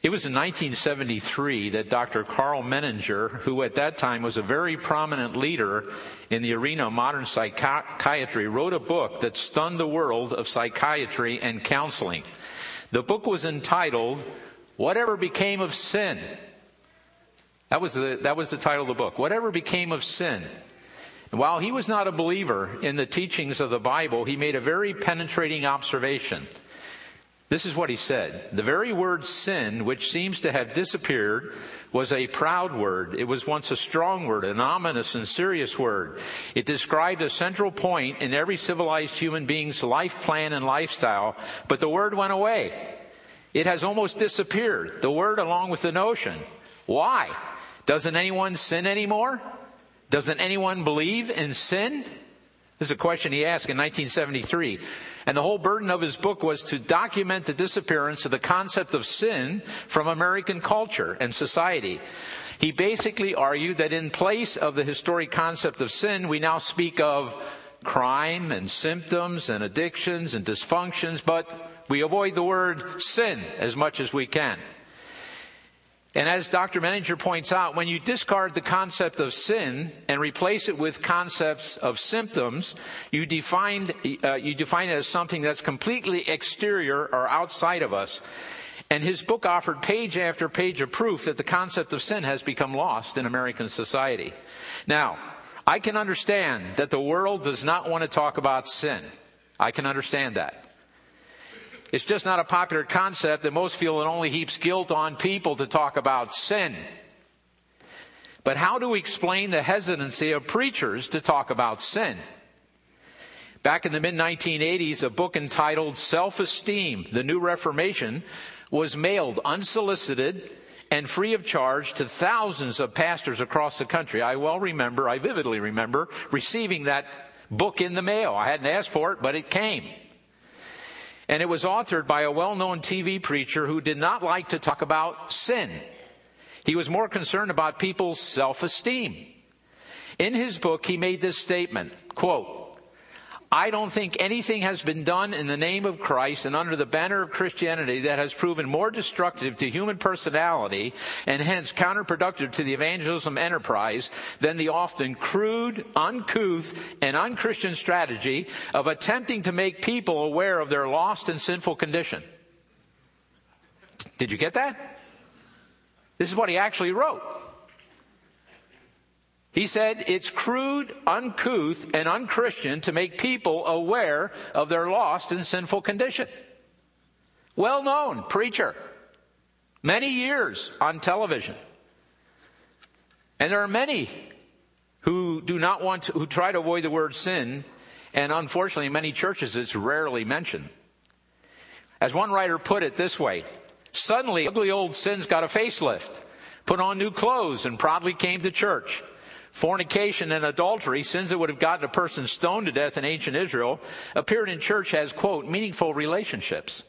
It was in 1973 that Dr. Karl Menninger, who at that time was a very prominent leader in the arena of modern psychiatry, wrote a book that stunned the world of psychiatry and counseling. The book was entitled, Whatever Became of Sin. That was the, that was the title of the book. Whatever Became of Sin. And while he was not a believer in the teachings of the Bible, he made a very penetrating observation. This is what he said. The very word sin, which seems to have disappeared, was a proud word. It was once a strong word, an ominous and serious word. It described a central point in every civilized human being's life plan and lifestyle, but the word went away. It has almost disappeared, the word along with the notion. Why? Doesn't anyone sin anymore? Doesn't anyone believe in sin? This is a question he asked in 1973. And the whole burden of his book was to document the disappearance of the concept of sin from American culture and society. He basically argued that in place of the historic concept of sin, we now speak of crime and symptoms and addictions and dysfunctions, but we avoid the word sin as much as we can. And as Dr. Menninger points out, when you discard the concept of sin and replace it with concepts of symptoms, you define, uh, you define it as something that's completely exterior or outside of us. And his book offered page after page of proof that the concept of sin has become lost in American society. Now, I can understand that the world does not want to talk about sin. I can understand that. It's just not a popular concept that most feel it only heaps guilt on people to talk about sin. But how do we explain the hesitancy of preachers to talk about sin? Back in the mid 1980s, a book entitled Self Esteem, The New Reformation, was mailed unsolicited and free of charge to thousands of pastors across the country. I well remember, I vividly remember receiving that book in the mail. I hadn't asked for it, but it came. And it was authored by a well-known TV preacher who did not like to talk about sin. He was more concerned about people's self-esteem. In his book, he made this statement, quote, I don't think anything has been done in the name of Christ and under the banner of Christianity that has proven more destructive to human personality and hence counterproductive to the evangelism enterprise than the often crude, uncouth, and unchristian strategy of attempting to make people aware of their lost and sinful condition. Did you get that? This is what he actually wrote. He said it's crude, uncouth, and unchristian to make people aware of their lost and sinful condition. Well known preacher. Many years on television. And there are many who do not want to, who try to avoid the word sin, and unfortunately in many churches it's rarely mentioned. As one writer put it this way, suddenly ugly old sins got a facelift, put on new clothes, and proudly came to church. Fornication and adultery, sins that would have gotten a person stoned to death in ancient Israel, appeared in church as, quote, meaningful relationships.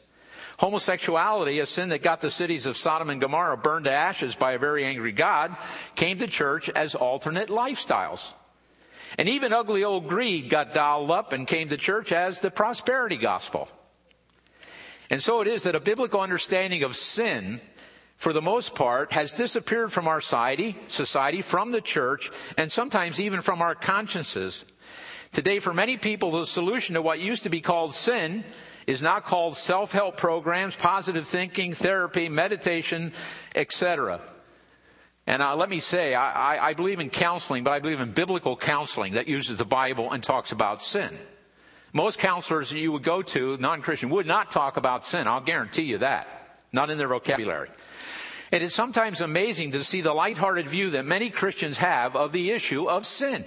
Homosexuality, a sin that got the cities of Sodom and Gomorrah burned to ashes by a very angry God, came to church as alternate lifestyles. And even ugly old greed got dialed up and came to church as the prosperity gospel. And so it is that a biblical understanding of sin for the most part, has disappeared from our society, society, from the church, and sometimes even from our consciences. Today, for many people, the solution to what used to be called sin is now called self-help programs, positive thinking, therapy, meditation, etc. And uh, let me say, I, I, I believe in counseling, but I believe in biblical counseling that uses the Bible and talks about sin. Most counselors you would go to, non-Christian, would not talk about sin. I'll guarantee you that. Not in their vocabulary. It is sometimes amazing to see the lighthearted view that many Christians have of the issue of sin.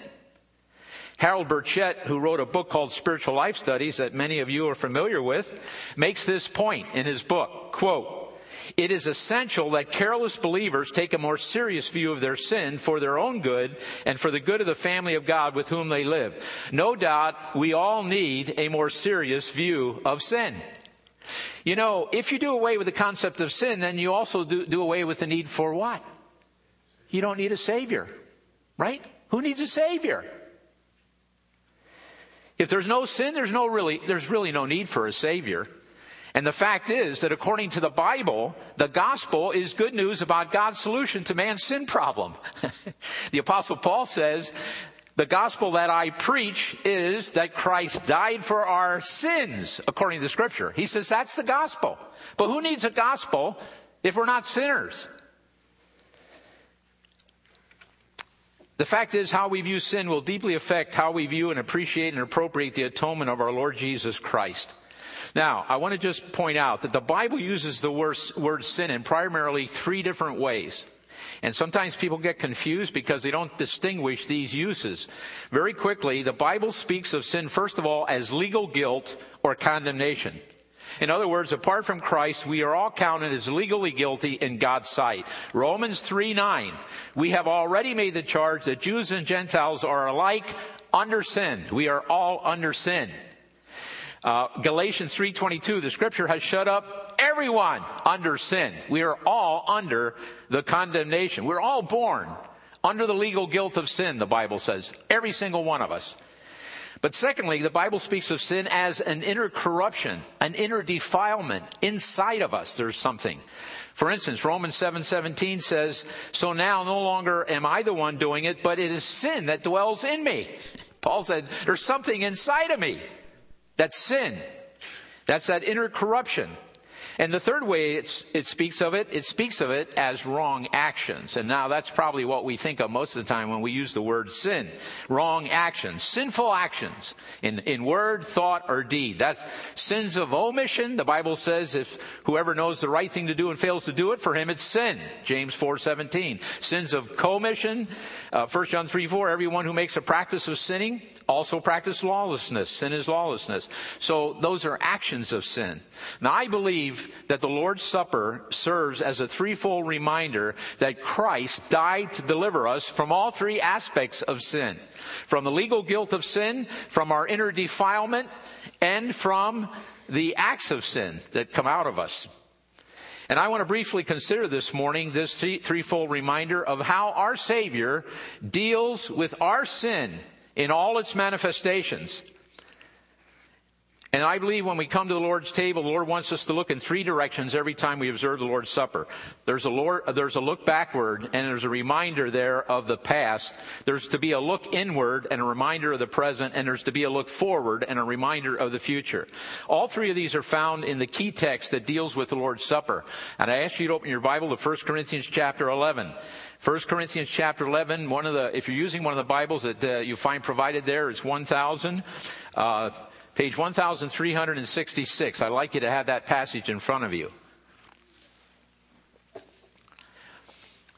Harold Burchett, who wrote a book called Spiritual Life Studies that many of you are familiar with, makes this point in his book. Quote, it is essential that careless believers take a more serious view of their sin for their own good and for the good of the family of God with whom they live. No doubt we all need a more serious view of sin. You know, if you do away with the concept of sin, then you also do, do away with the need for what? You don't need a savior, right? Who needs a savior? If there's no sin, there's no really, there's really no need for a savior. And the fact is that according to the Bible, the gospel is good news about God's solution to man's sin problem. the apostle Paul says, the gospel that I preach is that Christ died for our sins, according to scripture. He says that's the gospel. But who needs a gospel if we're not sinners? The fact is, how we view sin will deeply affect how we view and appreciate and appropriate the atonement of our Lord Jesus Christ. Now, I want to just point out that the Bible uses the word, word sin in primarily three different ways. And sometimes people get confused because they don't distinguish these uses. Very quickly, the Bible speaks of sin, first of all, as legal guilt or condemnation. In other words, apart from Christ, we are all counted as legally guilty in God's sight. Romans 3 9. We have already made the charge that Jews and Gentiles are alike under sin. We are all under sin. Uh, Galatians 3:22, the scripture has shut up everyone under sin. We are all under the condemnation. We're all born under the legal guilt of sin, the Bible says. Every single one of us. But secondly, the Bible speaks of sin as an inner corruption, an inner defilement. Inside of us, there's something. For instance, Romans 7:17 says, "So now no longer am I the one doing it, but it is sin that dwells in me." Paul said, "There's something inside of me that's sin. That's that inner corruption. And the third way it speaks of it, it speaks of it as wrong actions. And now that's probably what we think of most of the time when we use the word sin. Wrong actions, sinful actions in, in word, thought, or deed. That's sins of omission. The Bible says if whoever knows the right thing to do and fails to do it, for him it's sin. James 4:17. Sins of commission. Uh, 1 John 3, 4. Everyone who makes a practice of sinning also practice lawlessness. Sin is lawlessness. So those are actions of sin. Now I believe that the Lord's Supper serves as a threefold reminder that Christ died to deliver us from all three aspects of sin. From the legal guilt of sin, from our inner defilement, and from the acts of sin that come out of us. And I want to briefly consider this morning this threefold reminder of how our Savior deals with our sin in all its manifestations. And I believe when we come to the Lord's table, the Lord wants us to look in three directions every time we observe the Lord's Supper. There's a, Lord, there's a look backward and there's a reminder there of the past. There's to be a look inward and a reminder of the present and there's to be a look forward and a reminder of the future. All three of these are found in the key text that deals with the Lord's Supper. And I ask you to open your Bible to 1 Corinthians chapter 11. 1 Corinthians chapter 11, one of the, if you're using one of the Bibles that uh, you find provided there, it's 1000, uh, page 1366. I'd like you to have that passage in front of you.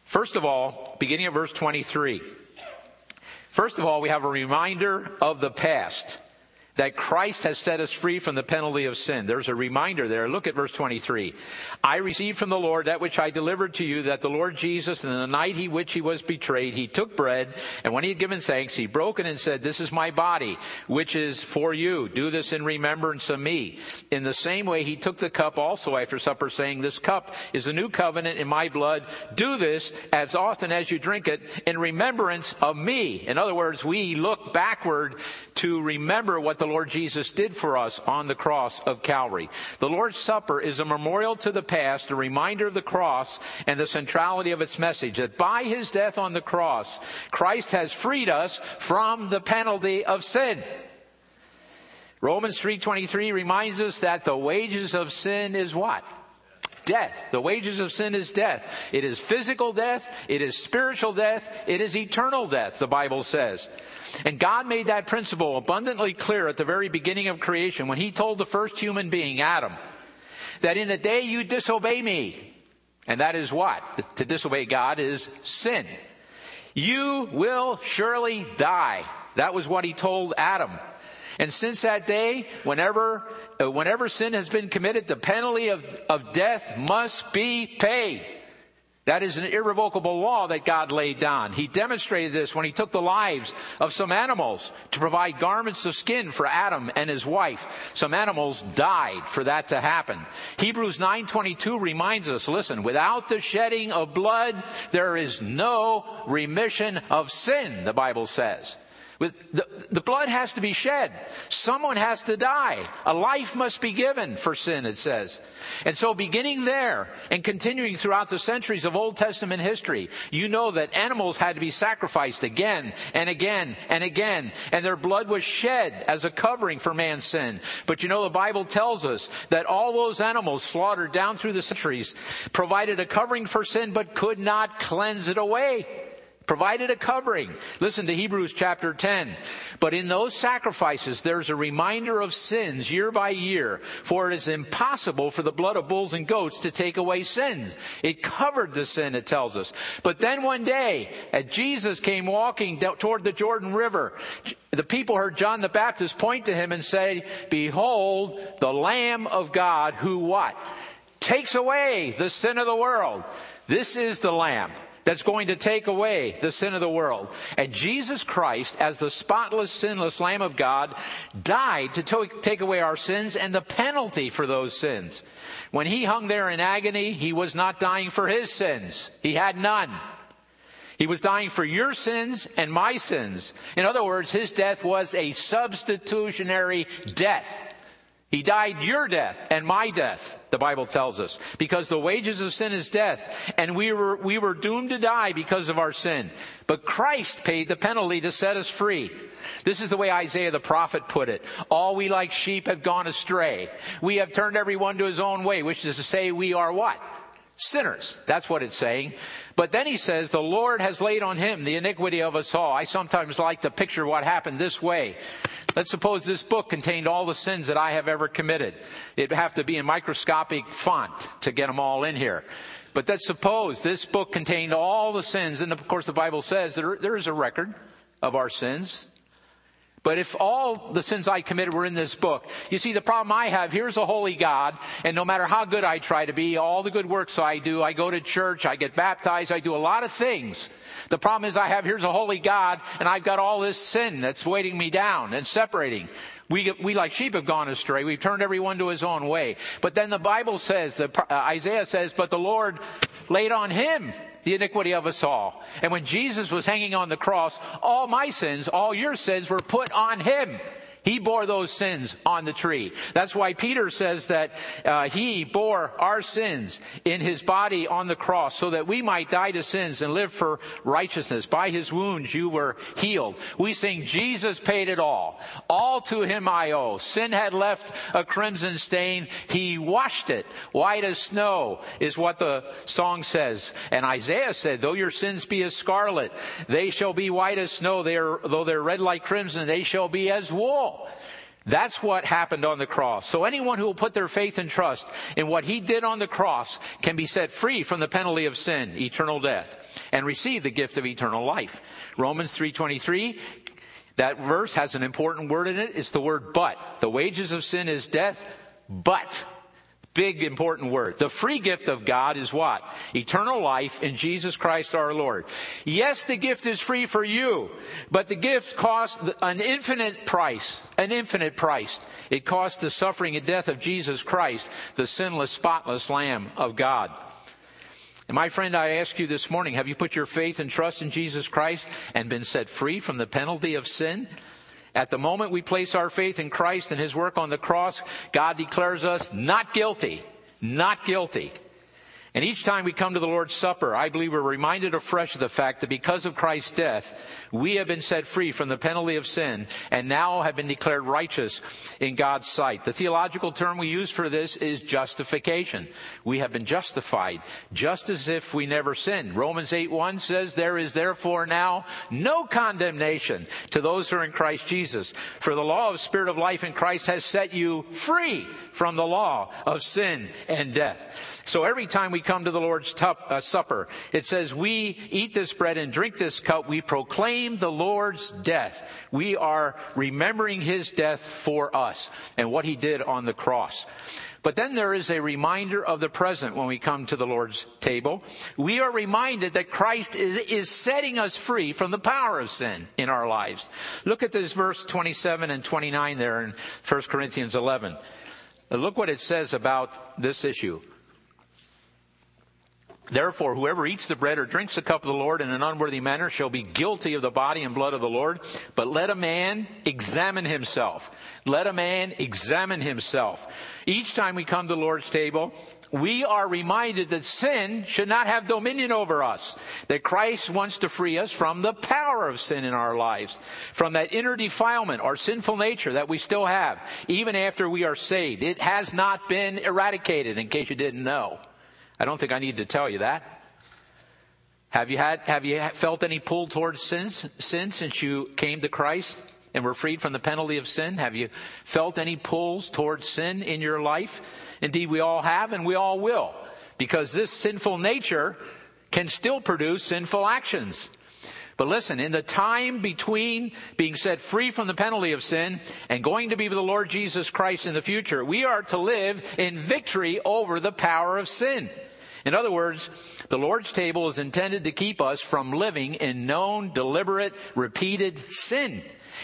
First of all, beginning of verse 23. First of all, we have a reminder of the past that Christ has set us free from the penalty of sin. There's a reminder there. Look at verse 23. I received from the Lord that which I delivered to you, that the Lord Jesus, in the night he which he was betrayed, he took bread, and when he had given thanks, he broke it and said, This is my body, which is for you. Do this in remembrance of me. In the same way, he took the cup also after supper, saying, This cup is the new covenant in my blood. Do this as often as you drink it in remembrance of me. In other words, we look backward to remember what the the Lord Jesus did for us on the cross of Calvary. The Lord's Supper is a memorial to the past, a reminder of the cross and the centrality of its message that by his death on the cross, Christ has freed us from the penalty of sin. Romans 3:23 reminds us that the wages of sin is what? Death. The wages of sin is death. It is physical death, it is spiritual death, it is eternal death, the Bible says. And God made that principle abundantly clear at the very beginning of creation when he told the first human being, Adam, that in the day you disobey me, and that is what? To disobey God is sin. You will surely die. That was what he told Adam. And since that day, whenever, uh, whenever sin has been committed, the penalty of, of death must be paid. That is an irrevocable law that God laid down. He demonstrated this when he took the lives of some animals to provide garments of skin for Adam and his wife. Some animals died for that to happen. Hebrews 9:22 reminds us, listen, without the shedding of blood there is no remission of sin, the Bible says. With the, the blood has to be shed. Someone has to die. A life must be given for sin, it says. And so beginning there and continuing throughout the centuries of Old Testament history, you know that animals had to be sacrificed again and again and again, and their blood was shed as a covering for man's sin. But you know, the Bible tells us that all those animals slaughtered down through the centuries provided a covering for sin, but could not cleanse it away provided a covering. Listen to Hebrews chapter 10. But in those sacrifices, there's a reminder of sins year by year, for it is impossible for the blood of bulls and goats to take away sins. It covered the sin, it tells us. But then one day, as Jesus came walking toward the Jordan River, the people heard John the Baptist point to him and say, Behold, the Lamb of God who what? Takes away the sin of the world. This is the Lamb that's going to take away the sin of the world. And Jesus Christ, as the spotless, sinless Lamb of God, died to take away our sins and the penalty for those sins. When he hung there in agony, he was not dying for his sins. He had none. He was dying for your sins and my sins. In other words, his death was a substitutionary death. He died your death and my death, the Bible tells us, because the wages of sin is death, and we were, we were doomed to die because of our sin. But Christ paid the penalty to set us free. This is the way Isaiah the prophet put it. All we like sheep have gone astray. We have turned everyone to his own way, which is to say we are what? Sinners. That's what it's saying. But then he says, the Lord has laid on him the iniquity of us all. I sometimes like to picture what happened this way. Let's suppose this book contained all the sins that I have ever committed. It'd have to be in microscopic font to get them all in here. But let's suppose this book contained all the sins, and of course the Bible says there, there is a record of our sins. But if all the sins I committed were in this book, you see, the problem I have, here's a holy God, and no matter how good I try to be, all the good works I do, I go to church, I get baptized, I do a lot of things. The problem is I have, here's a holy God, and I've got all this sin that's weighting me down and separating. We, we like sheep have gone astray. We've turned everyone to his own way. But then the Bible says, the, uh, Isaiah says, but the Lord laid on him the iniquity of us all. And when Jesus was hanging on the cross, all my sins, all your sins were put on him. He bore those sins on the tree. That's why Peter says that uh, he bore our sins in his body on the cross so that we might die to sins and live for righteousness. By his wounds you were healed. We sing, Jesus paid it all. All to him I owe. Sin had left a crimson stain. He washed it white as snow is what the song says. And Isaiah said, though your sins be as scarlet, they shall be white as snow. They are, though they're red like crimson, they shall be as wool. That's what happened on the cross. So anyone who will put their faith and trust in what he did on the cross can be set free from the penalty of sin, eternal death, and receive the gift of eternal life. Romans 3:23 that verse has an important word in it. It's the word but. The wages of sin is death, but Big important word. The free gift of God is what? Eternal life in Jesus Christ our Lord. Yes, the gift is free for you, but the gift costs an infinite price. An infinite price. It cost the suffering and death of Jesus Christ, the sinless, spotless Lamb of God. And my friend, I ask you this morning, have you put your faith and trust in Jesus Christ and been set free from the penalty of sin? At the moment we place our faith in Christ and His work on the cross, God declares us not guilty. Not guilty. And each time we come to the Lord's Supper, I believe we're reminded afresh of the fact that because of Christ's death, we have been set free from the penalty of sin and now have been declared righteous in God's sight. The theological term we use for this is justification. We have been justified, just as if we never sinned. Romans 8 1 says, There is therefore now no condemnation to those who are in Christ Jesus. For the law of Spirit of life in Christ has set you free from the law of sin and death. So every time we come to the Lord's tup, uh, Supper, it says, we eat this bread and drink this cup. We proclaim the Lord's death. We are remembering his death for us and what he did on the cross. But then there is a reminder of the present when we come to the Lord's table. We are reminded that Christ is, is, setting us free from the power of sin in our lives. Look at this verse 27 and 29 there in 1 Corinthians 11. Look what it says about this issue. Therefore, whoever eats the bread or drinks the cup of the Lord in an unworthy manner shall be guilty of the body and blood of the Lord. But let a man examine himself. Let a man examine himself. Each time we come to the Lord's table, we are reminded that sin should not have dominion over us. That Christ wants to free us from the power of sin in our lives. From that inner defilement or sinful nature that we still have, even after we are saved. It has not been eradicated, in case you didn't know. I don't think I need to tell you that. Have you had, have you felt any pull towards sin, sin since you came to Christ and were freed from the penalty of sin? Have you felt any pulls towards sin in your life? Indeed, we all have and we all will because this sinful nature can still produce sinful actions. But listen, in the time between being set free from the penalty of sin and going to be with the Lord Jesus Christ in the future, we are to live in victory over the power of sin. In other words, the Lord's table is intended to keep us from living in known, deliberate, repeated sin.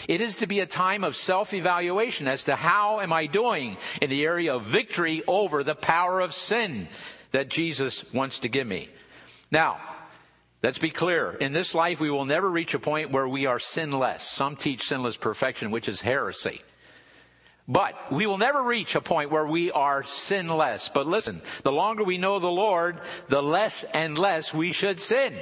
It is to be a time of self-evaluation as to how am I doing in the area of victory over the power of sin that Jesus wants to give me. Now, let's be clear. In this life, we will never reach a point where we are sinless. Some teach sinless perfection, which is heresy. But we will never reach a point where we are sinless. But listen, the longer we know the Lord, the less and less we should sin.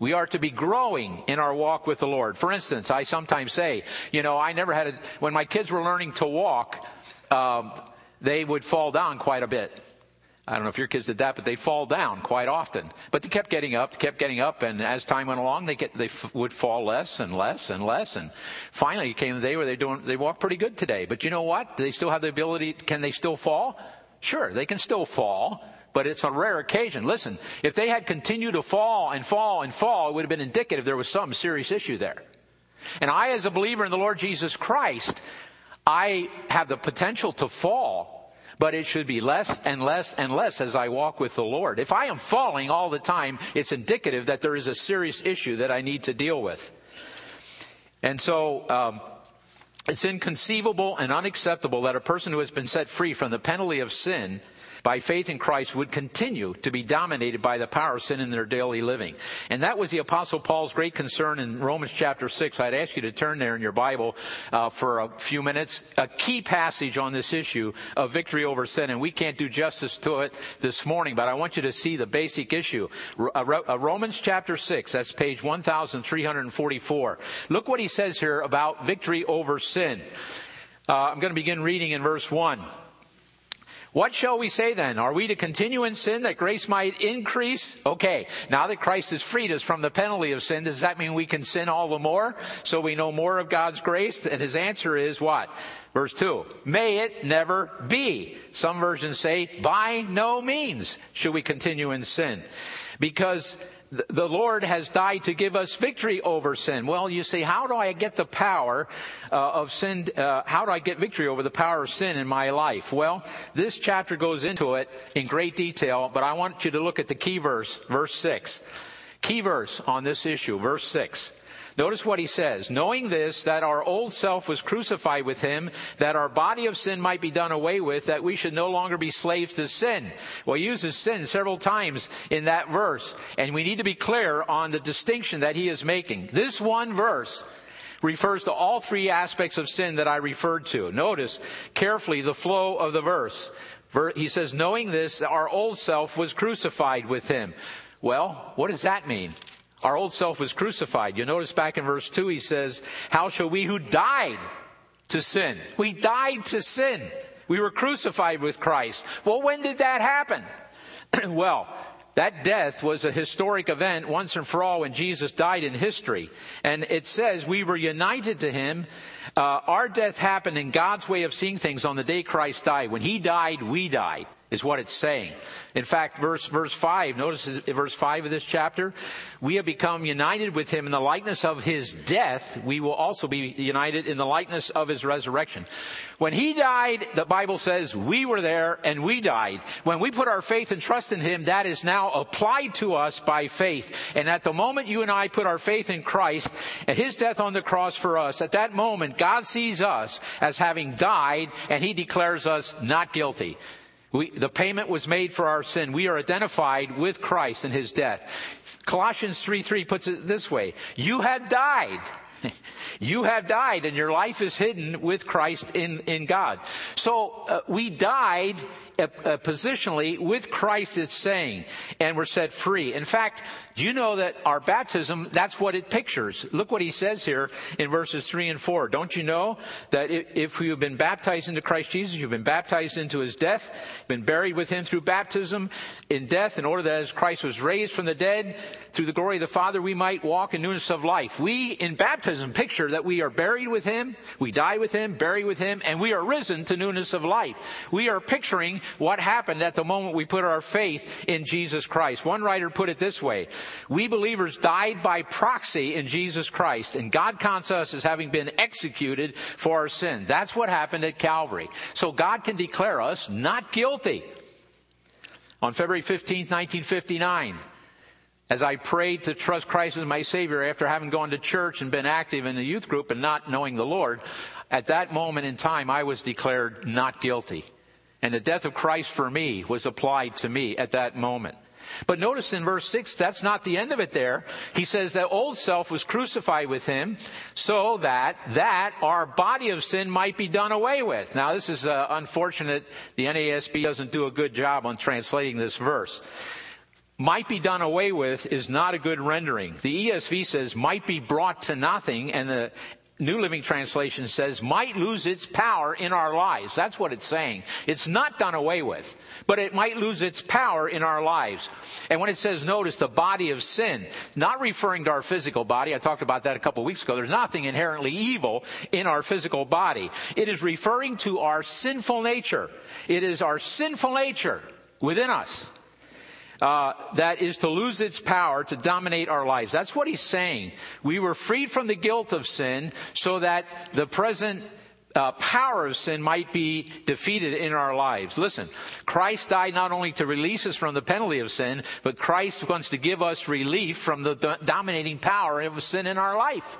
We are to be growing in our walk with the Lord. For instance, I sometimes say, you know, I never had a, when my kids were learning to walk, um, they would fall down quite a bit. I don't know if your kids did that, but they fall down quite often. But they kept getting up, kept getting up, and as time went along, they get they f- would fall less and less and less, and finally came the day where they doing they walk pretty good today. But you know what? They still have the ability. Can they still fall? Sure, they can still fall, but it's a rare occasion. Listen, if they had continued to fall and fall and fall, it would have been indicative there was some serious issue there. And I, as a believer in the Lord Jesus Christ, I have the potential to fall but it should be less and less and less as I walk with the Lord. If I am falling all the time, it's indicative that there is a serious issue that I need to deal with. And so, um, it's inconceivable and unacceptable that a person who has been set free from the penalty of sin by faith in Christ would continue to be dominated by the power of sin in their daily living. And that was the Apostle Paul's great concern in Romans chapter 6. I'd ask you to turn there in your Bible uh, for a few minutes. A key passage on this issue of victory over sin. And we can't do justice to it this morning, but I want you to see the basic issue. Uh, uh, Romans chapter 6, that's page 1344. Look what he says here about victory over sin. Uh, I'm going to begin reading in verse 1. What shall we say then? Are we to continue in sin that grace might increase? Okay, now that Christ has freed us from the penalty of sin, does that mean we can sin all the more so we know more of God's grace? And his answer is what? Verse 2. May it never be. Some versions say, by no means should we continue in sin. Because the Lord has died to give us victory over sin. Well, you say, how do I get the power uh, of sin? Uh, how do I get victory over the power of sin in my life? Well, this chapter goes into it in great detail, but I want you to look at the key verse, verse 6. Key verse on this issue, verse 6. Notice what he says. Knowing this, that our old self was crucified with him, that our body of sin might be done away with, that we should no longer be slaves to sin. Well, he uses sin several times in that verse, and we need to be clear on the distinction that he is making. This one verse refers to all three aspects of sin that I referred to. Notice carefully the flow of the verse. He says, knowing this, our old self was crucified with him. Well, what does that mean? Our old self was crucified. You notice back in verse 2, he says, How shall we who died to sin? We died to sin. We were crucified with Christ. Well, when did that happen? well, that death was a historic event once and for all when Jesus died in history. And it says we were united to him. Uh, our death happened in God's way of seeing things on the day Christ died. When he died, we died is what it's saying. In fact, verse, verse 5, notice verse 5 of this chapter, we have become united with him in the likeness of his death. We will also be united in the likeness of his resurrection. When he died, the Bible says we were there and we died. When we put our faith and trust in him, that is now applied to us by faith. And at the moment you and I put our faith in Christ and his death on the cross for us, at that moment God sees us as having died and he declares us not guilty. We, the payment was made for our sin. We are identified with Christ in his death. Colossians 3 3 puts it this way You have died. You have died and your life is hidden with Christ in, in God. So uh, we died Uh, uh, positionally with Christ, it's saying, and we're set free. In fact, do you know that our baptism, that's what it pictures? Look what he says here in verses 3 and 4. Don't you know that if you've been baptized into Christ Jesus, you've been baptized into his death, been buried with him through baptism in death, in order that as Christ was raised from the dead, through the glory of the Father, we might walk in newness of life. We, in baptism, picture that we are buried with him, we die with him, buried with him, and we are risen to newness of life. We are picturing what happened at the moment we put our faith in Jesus Christ. One writer put it this way. We believers died by proxy in Jesus Christ, and God counts us as having been executed for our sin. That's what happened at Calvary. So God can declare us not guilty. On February 15, 1959, as I prayed to trust Christ as my Savior after having gone to church and been active in the youth group and not knowing the Lord, at that moment in time, I was declared not guilty. And the death of Christ for me was applied to me at that moment. But notice in verse 6, that's not the end of it there. He says that old self was crucified with him so that, that our body of sin might be done away with. Now this is uh, unfortunate. The NASB doesn't do a good job on translating this verse. Might be done away with is not a good rendering. The ESV says might be brought to nothing and the New Living Translation says might lose its power in our lives. That's what it's saying. It's not done away with, but it might lose its power in our lives. And when it says, notice the body of sin, not referring to our physical body. I talked about that a couple weeks ago. There's nothing inherently evil in our physical body. It is referring to our sinful nature. It is our sinful nature within us uh, that is to lose its power to dominate our lives. That's what he's saying. We were freed from the guilt of sin so that the present uh, power of sin might be defeated in our lives. Listen, Christ died not only to release us from the penalty of sin, but Christ wants to give us relief from the do- dominating power of sin in our life.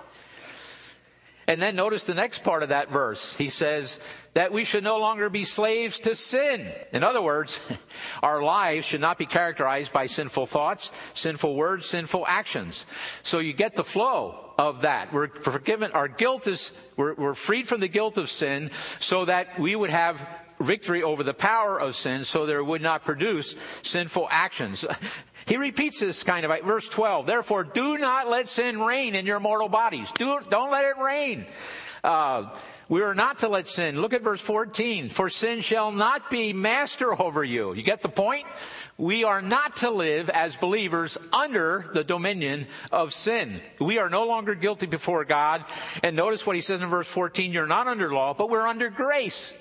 And then notice the next part of that verse. He says that we should no longer be slaves to sin. In other words, our lives should not be characterized by sinful thoughts, sinful words, sinful actions. So you get the flow of that. We're forgiven. Our guilt is, we're, we're freed from the guilt of sin so that we would have victory over the power of sin so there would not produce sinful actions. He repeats this kind of verse 12. Therefore, do not let sin reign in your mortal bodies. Do, don't let it reign. Uh, we are not to let sin. Look at verse 14. For sin shall not be master over you. You get the point? We are not to live as believers under the dominion of sin. We are no longer guilty before God. And notice what he says in verse 14. You're not under law, but we're under grace.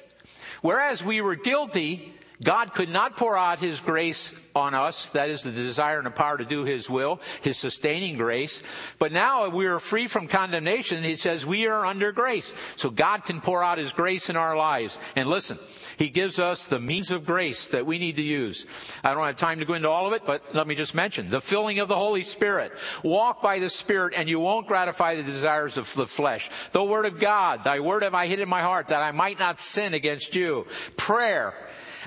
Whereas we were guilty, God could not pour out His grace on us. That is the desire and the power to do His will, His sustaining grace. But now we are free from condemnation. He says we are under grace. So God can pour out His grace in our lives. And listen, He gives us the means of grace that we need to use. I don't have time to go into all of it, but let me just mention the filling of the Holy Spirit. Walk by the Spirit and you won't gratify the desires of the flesh. The Word of God, thy Word have I hid in my heart that I might not sin against you. Prayer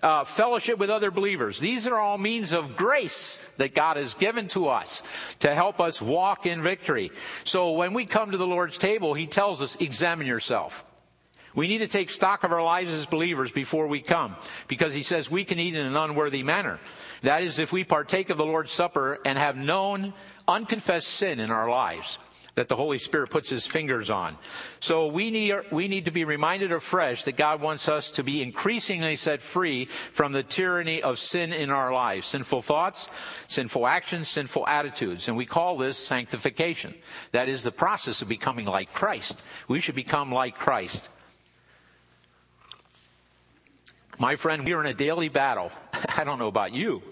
uh, fellowship with other believers. These are all means of grace that God has given to us to help us walk in victory. So when we come to the Lord's table, He tells us, examine yourself. We need to take stock of our lives as believers before we come, because he says we can eat in an unworthy manner. That is, if we partake of the Lord's Supper and have known unconfessed sin in our lives that the Holy Spirit puts his fingers on. So we need, we need to be reminded afresh that God wants us to be increasingly set free from the tyranny of sin in our lives. Sinful thoughts, sinful actions, sinful attitudes. And we call this sanctification. That is the process of becoming like Christ. We should become like Christ. My friend, we are in a daily battle. I don't know about you,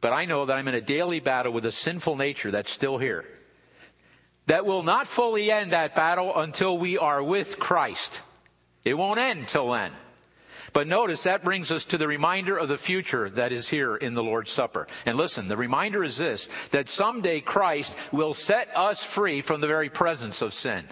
but I know that I'm in a daily battle with a sinful nature that's still here that will not fully end that battle until we are with Christ. It won't end till then. But notice that brings us to the reminder of the future that is here in the Lord's Supper. And listen, the reminder is this, that someday Christ will set us free from the very presence of sin.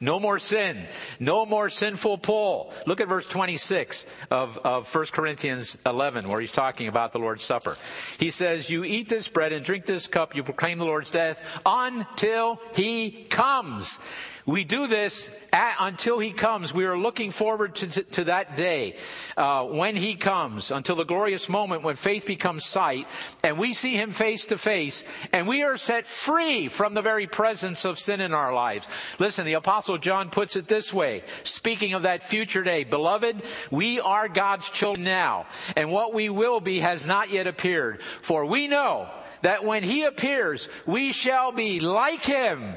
No more sin. No more sinful pull. Look at verse 26 of, of 1 Corinthians 11 where he's talking about the Lord's Supper. He says, you eat this bread and drink this cup, you proclaim the Lord's death until he comes. We do this at, until He comes. We are looking forward to, to, to that day uh, when He comes, until the glorious moment when faith becomes sight, and we see Him face to face, and we are set free from the very presence of sin in our lives. Listen, the Apostle John puts it this way, speaking of that future day, Beloved, we are God's children now, and what we will be has not yet appeared. For we know that when He appears, we shall be like Him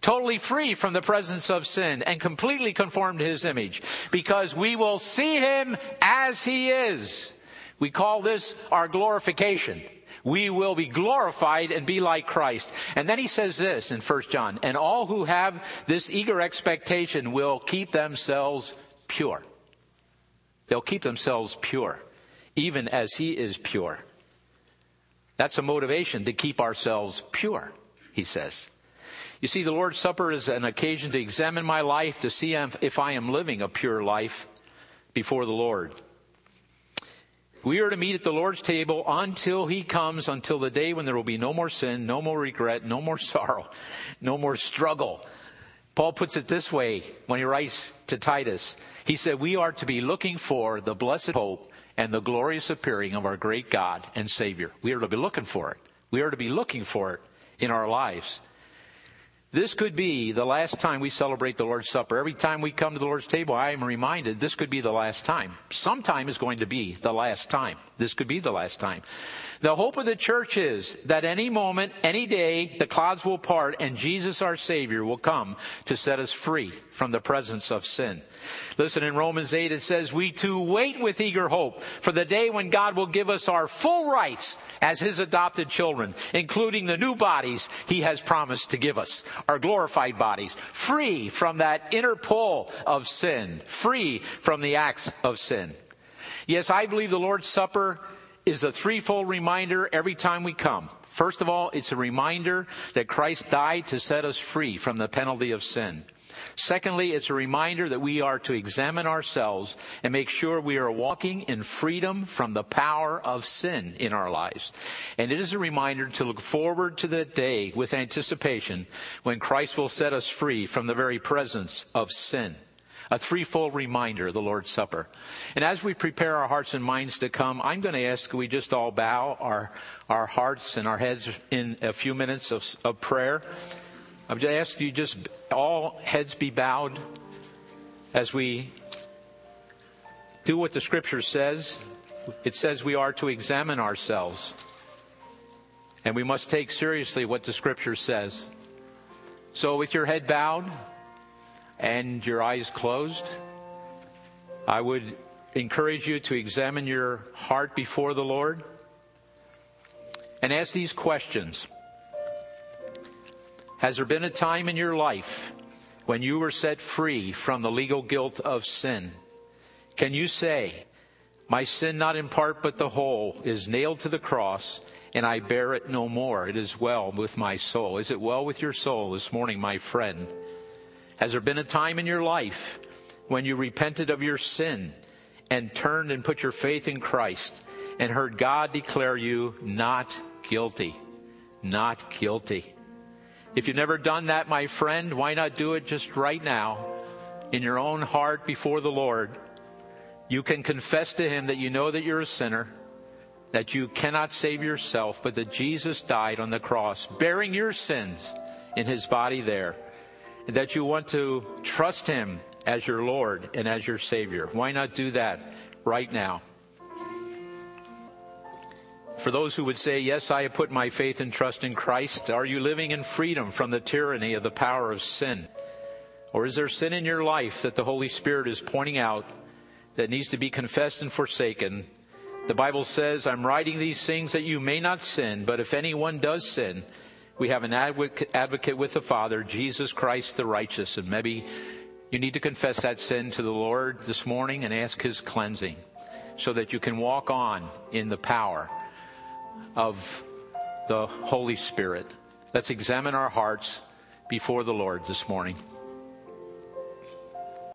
totally free from the presence of sin and completely conformed to his image because we will see him as he is. We call this our glorification. We will be glorified and be like Christ. And then he says this in 1 John, and all who have this eager expectation will keep themselves pure. They'll keep themselves pure, even as he is pure. That's a motivation to keep ourselves pure, he says. You see, the Lord's Supper is an occasion to examine my life to see if I am living a pure life before the Lord. We are to meet at the Lord's table until He comes, until the day when there will be no more sin, no more regret, no more sorrow, no more struggle. Paul puts it this way when he writes to Titus. He said, We are to be looking for the blessed hope and the glorious appearing of our great God and Savior. We are to be looking for it. We are to be looking for it in our lives. This could be the last time we celebrate the Lord's Supper. Every time we come to the Lord's table, I am reminded this could be the last time. Sometime is going to be the last time. This could be the last time. The hope of the church is that any moment, any day, the clouds will part and Jesus our Savior will come to set us free from the presence of sin. Listen, in Romans 8 it says, we too wait with eager hope for the day when God will give us our full rights as His adopted children, including the new bodies He has promised to give us, our glorified bodies, free from that inner pull of sin, free from the acts of sin. Yes, I believe the Lord's Supper is a threefold reminder every time we come. First of all, it's a reminder that Christ died to set us free from the penalty of sin. Secondly, it's a reminder that we are to examine ourselves and make sure we are walking in freedom from the power of sin in our lives. And it is a reminder to look forward to that day with anticipation when Christ will set us free from the very presence of sin. A threefold reminder, of the Lord's Supper. And as we prepare our hearts and minds to come, I'm going to ask we just all bow our, our hearts and our heads in a few minutes of, of prayer. I'm just asking you just all heads be bowed as we do what the scripture says. It says we are to examine ourselves. And we must take seriously what the scripture says. So with your head bowed and your eyes closed, I would encourage you to examine your heart before the Lord and ask these questions. Has there been a time in your life when you were set free from the legal guilt of sin? Can you say, My sin, not in part but the whole, is nailed to the cross, and I bear it no more? It is well with my soul. Is it well with your soul this morning, my friend? Has there been a time in your life when you repented of your sin and turned and put your faith in Christ and heard God declare you not guilty? Not guilty. If you've never done that, my friend, why not do it just right now in your own heart before the Lord? You can confess to Him that you know that you're a sinner, that you cannot save yourself, but that Jesus died on the cross, bearing your sins in His body there, and that you want to trust Him as your Lord and as your Savior. Why not do that right now? For those who would say, Yes, I have put my faith and trust in Christ, are you living in freedom from the tyranny of the power of sin? Or is there sin in your life that the Holy Spirit is pointing out that needs to be confessed and forsaken? The Bible says, I'm writing these things that you may not sin, but if anyone does sin, we have an advocate with the Father, Jesus Christ the righteous. And maybe you need to confess that sin to the Lord this morning and ask His cleansing so that you can walk on in the power of the Holy Spirit. Let's examine our hearts before the Lord this morning.